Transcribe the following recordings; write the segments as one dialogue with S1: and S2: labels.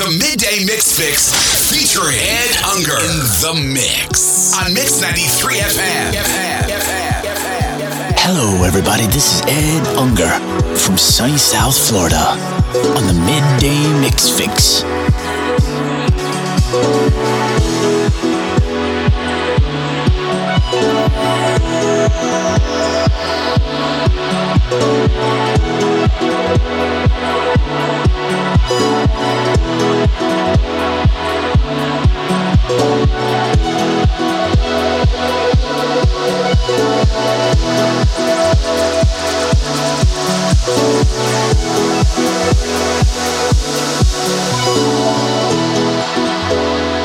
S1: The Midday Mix Fix featuring Ed Unger in the mix on Mix 93 FM.
S2: Hello, everybody. This is Ed Unger from sunny South Florida on the Midday Mix Fix.
S1: Thank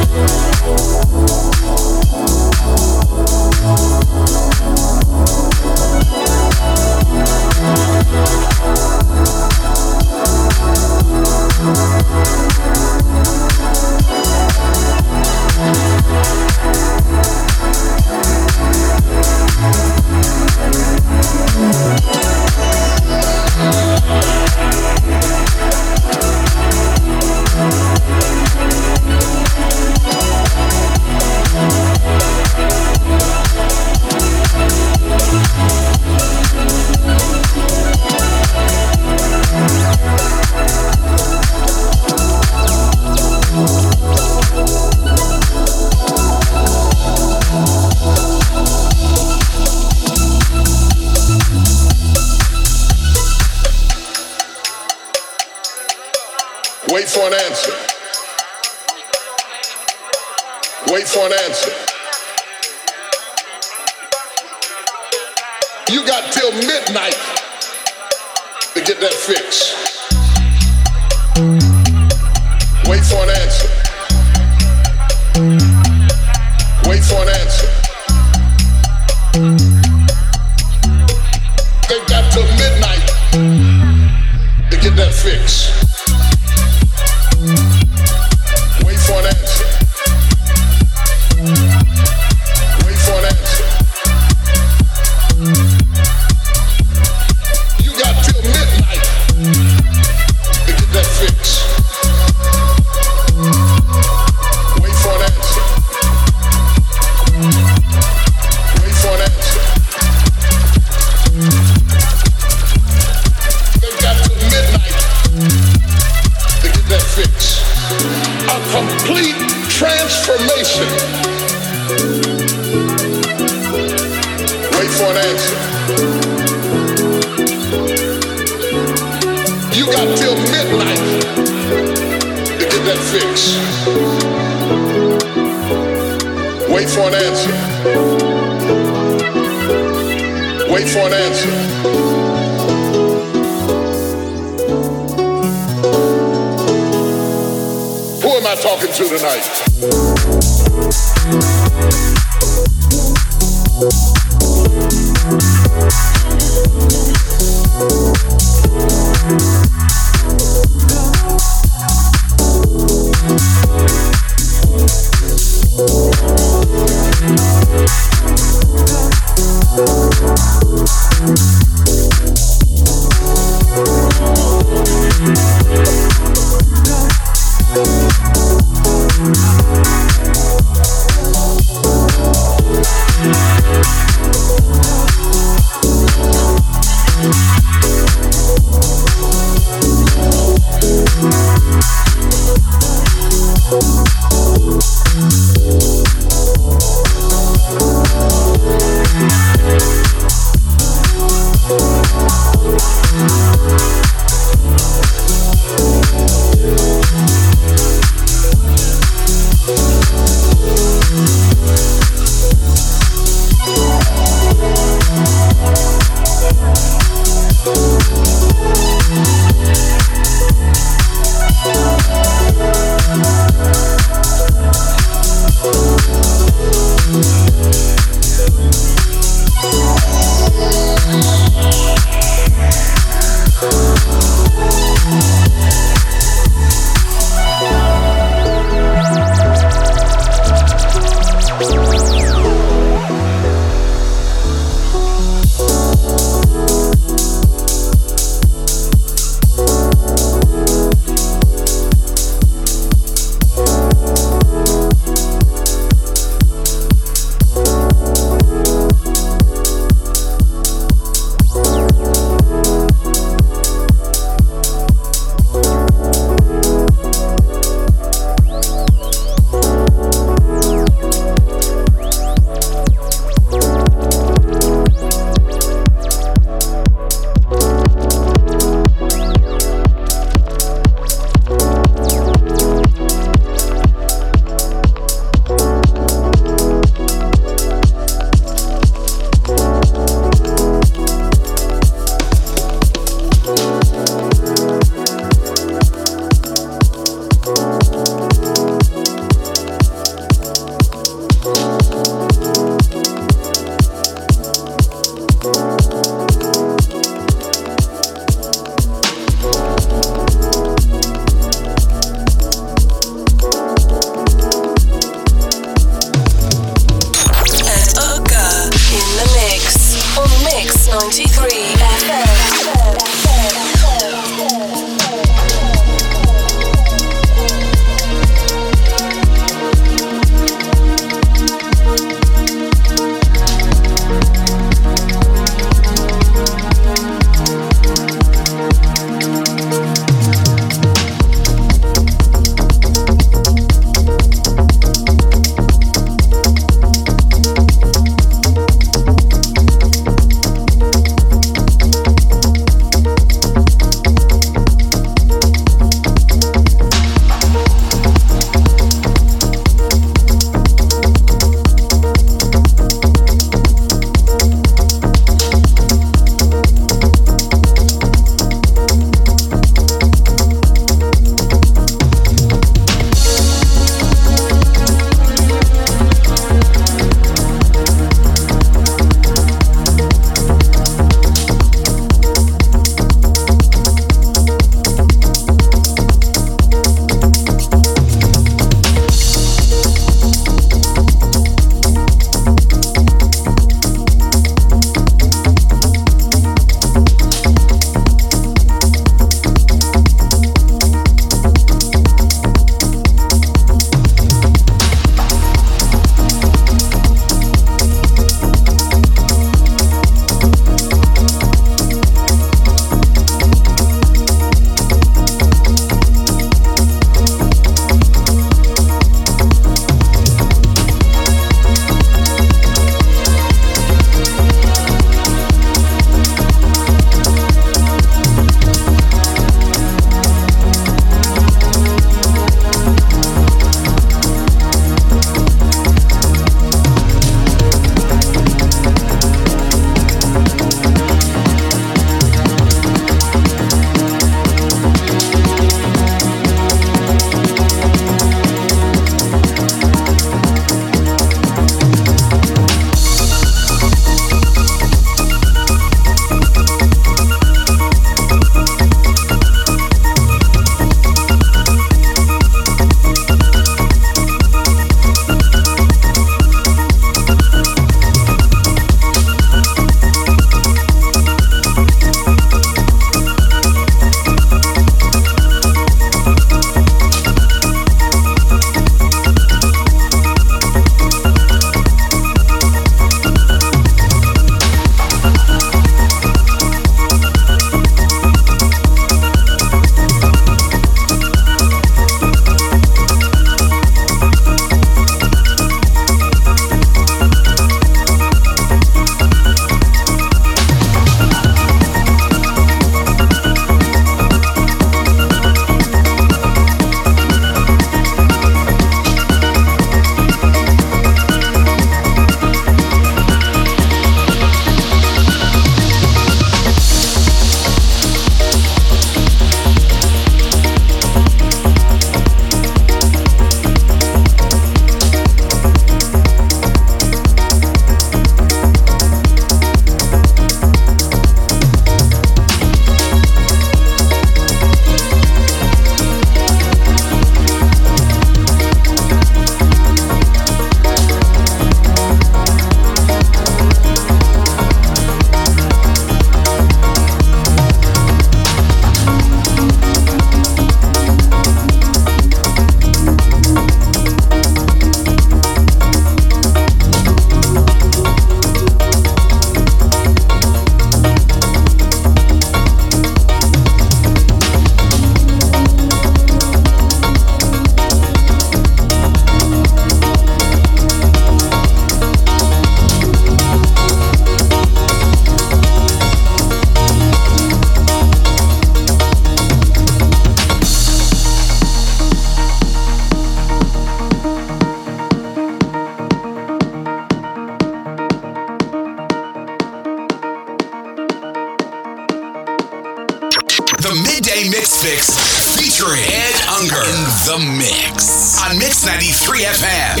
S1: Midday Mix Fix featuring Ed Unger in the mix on Mix 93 FM.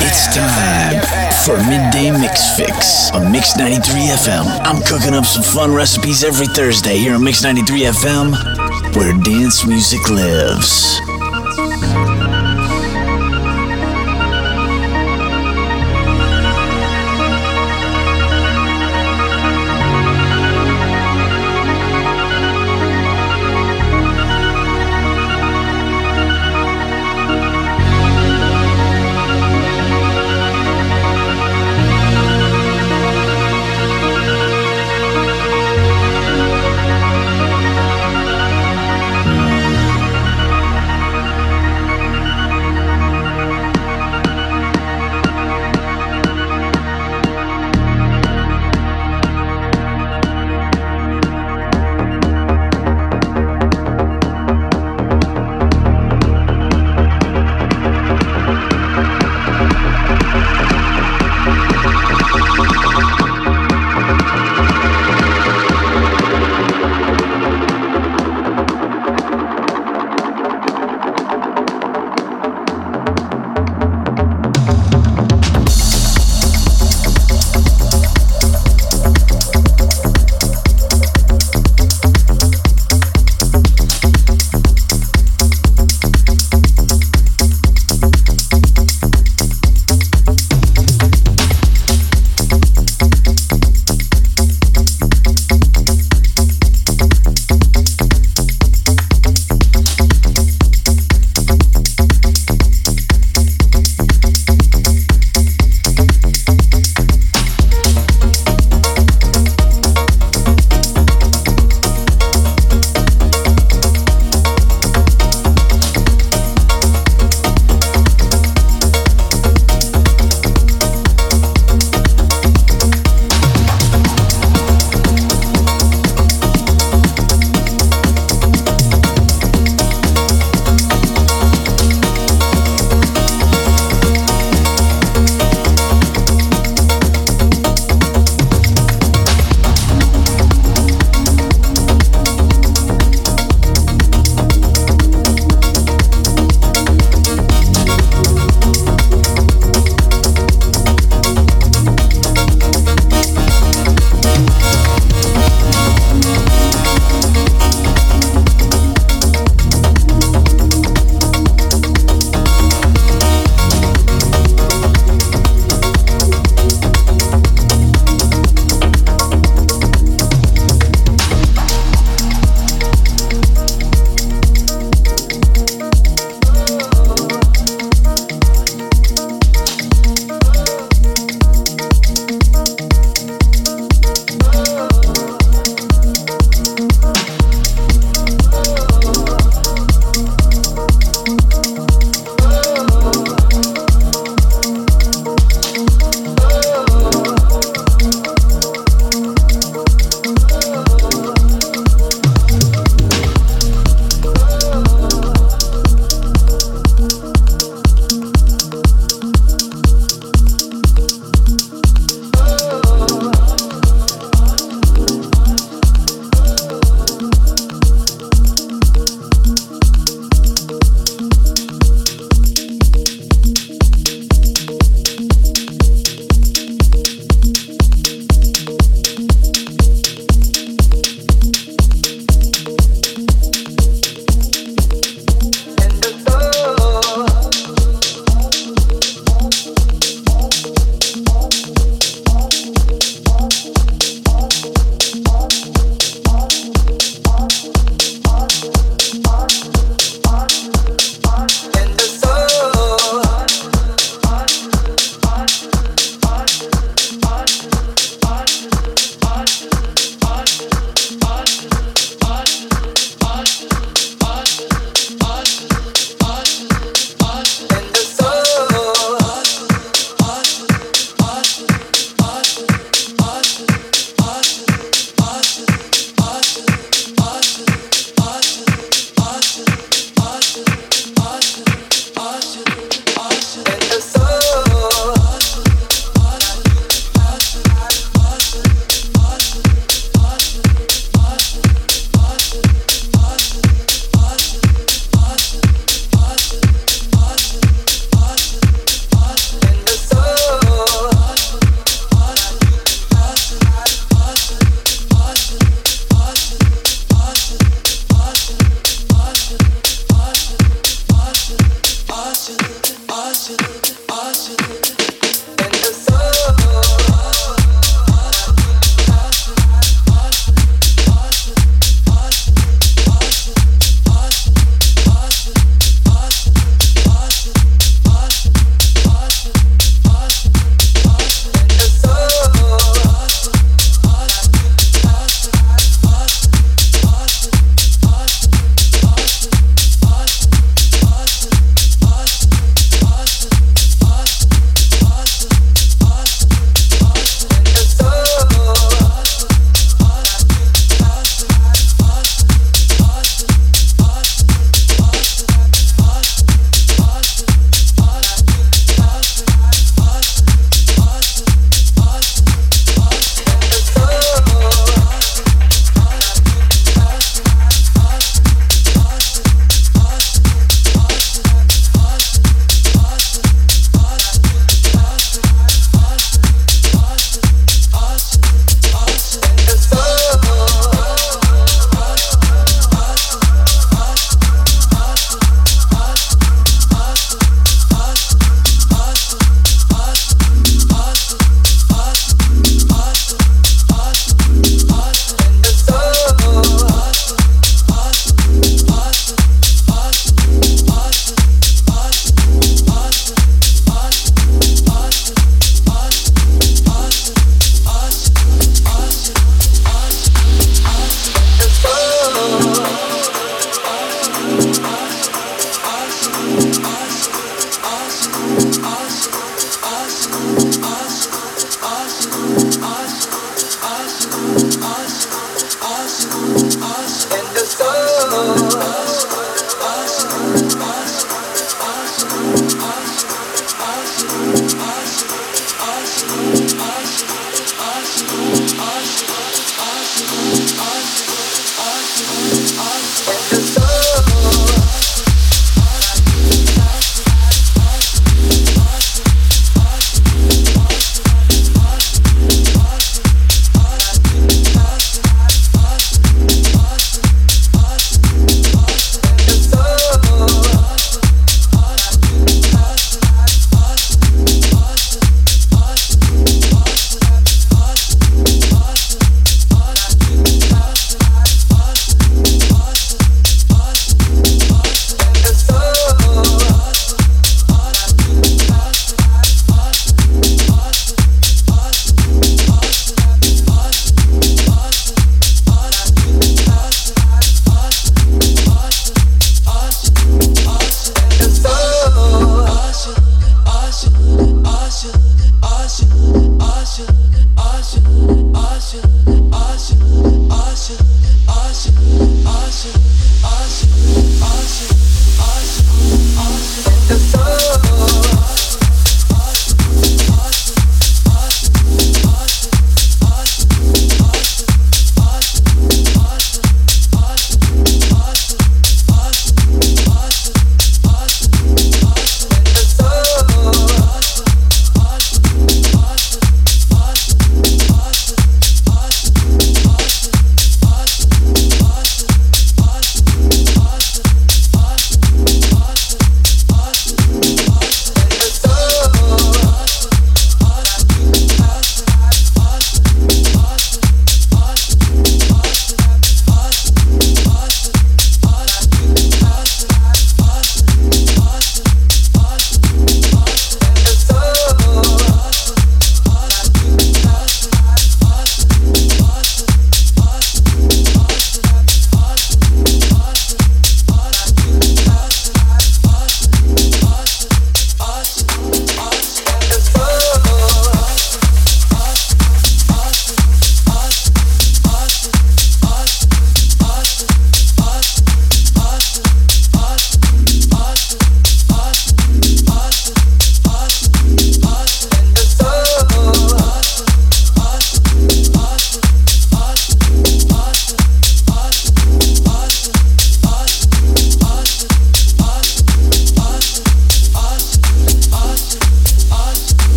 S3: It's time for Midday Mix Fix on Mix 93 FM. I'm cooking up some fun recipes every Thursday here on Mix 93 FM, where dance music lives.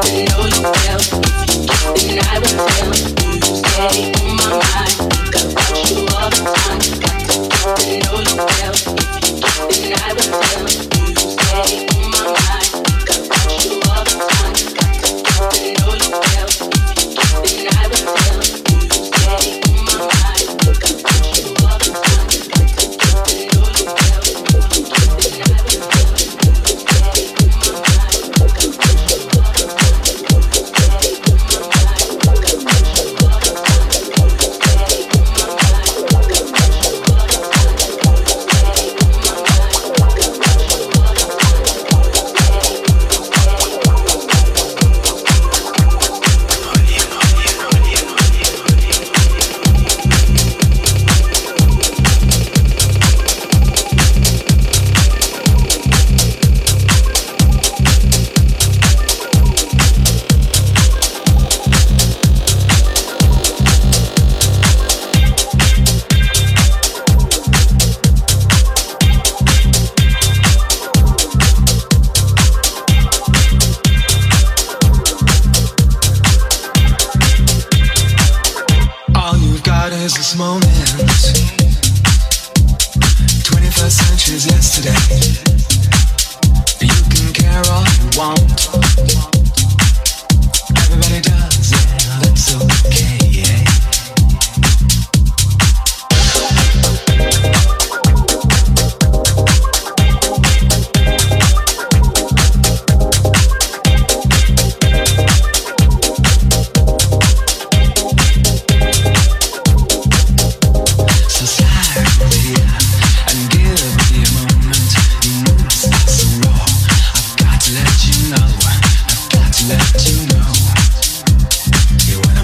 S4: Pero yo. let you know. You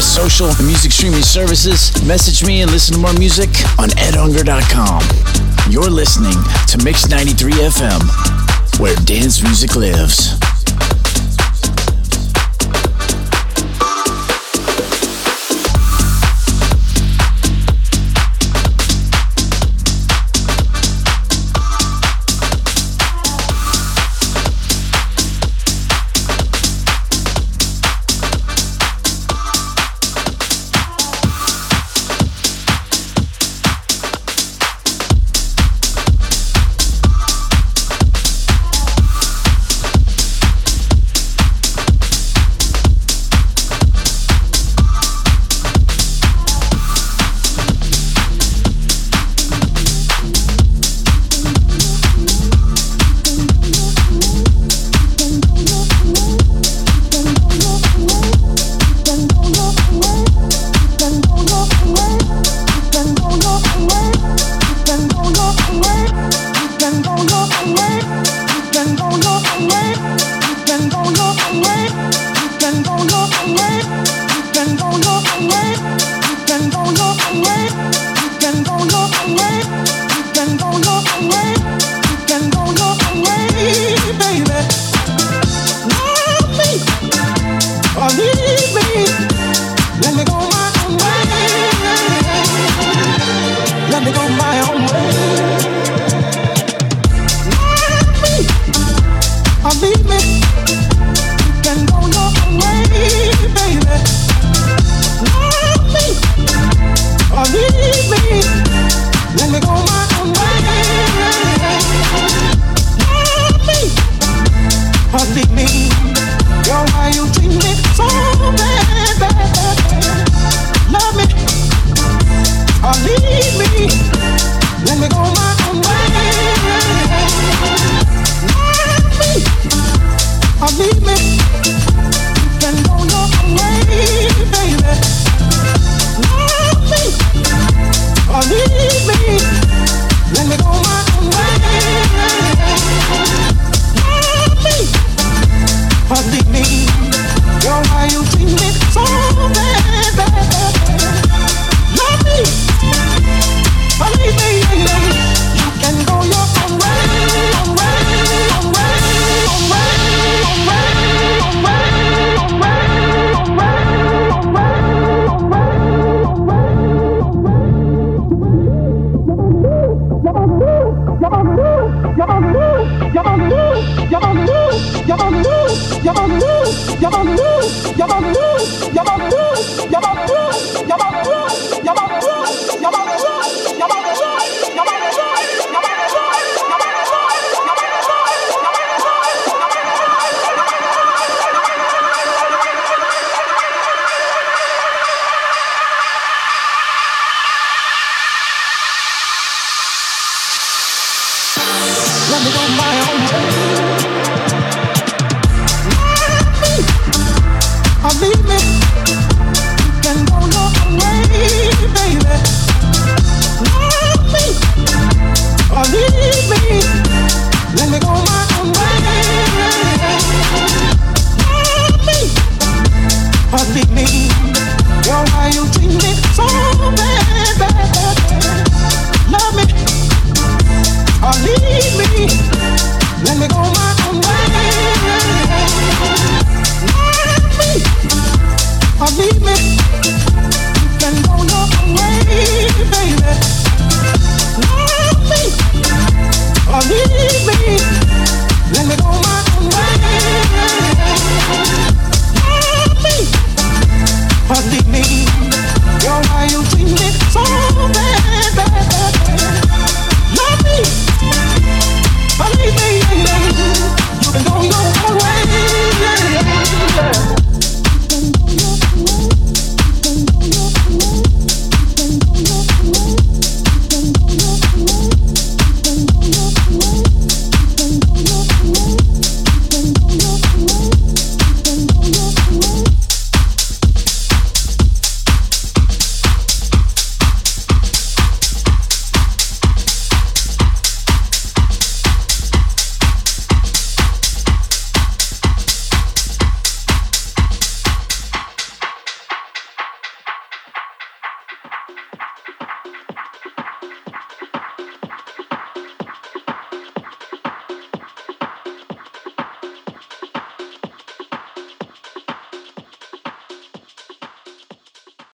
S4: your
S5: social and music streaming services. Message me and listen to more music on edunger.com. You're listening to Mix 93 FM, where dance music lives.
S6: leave me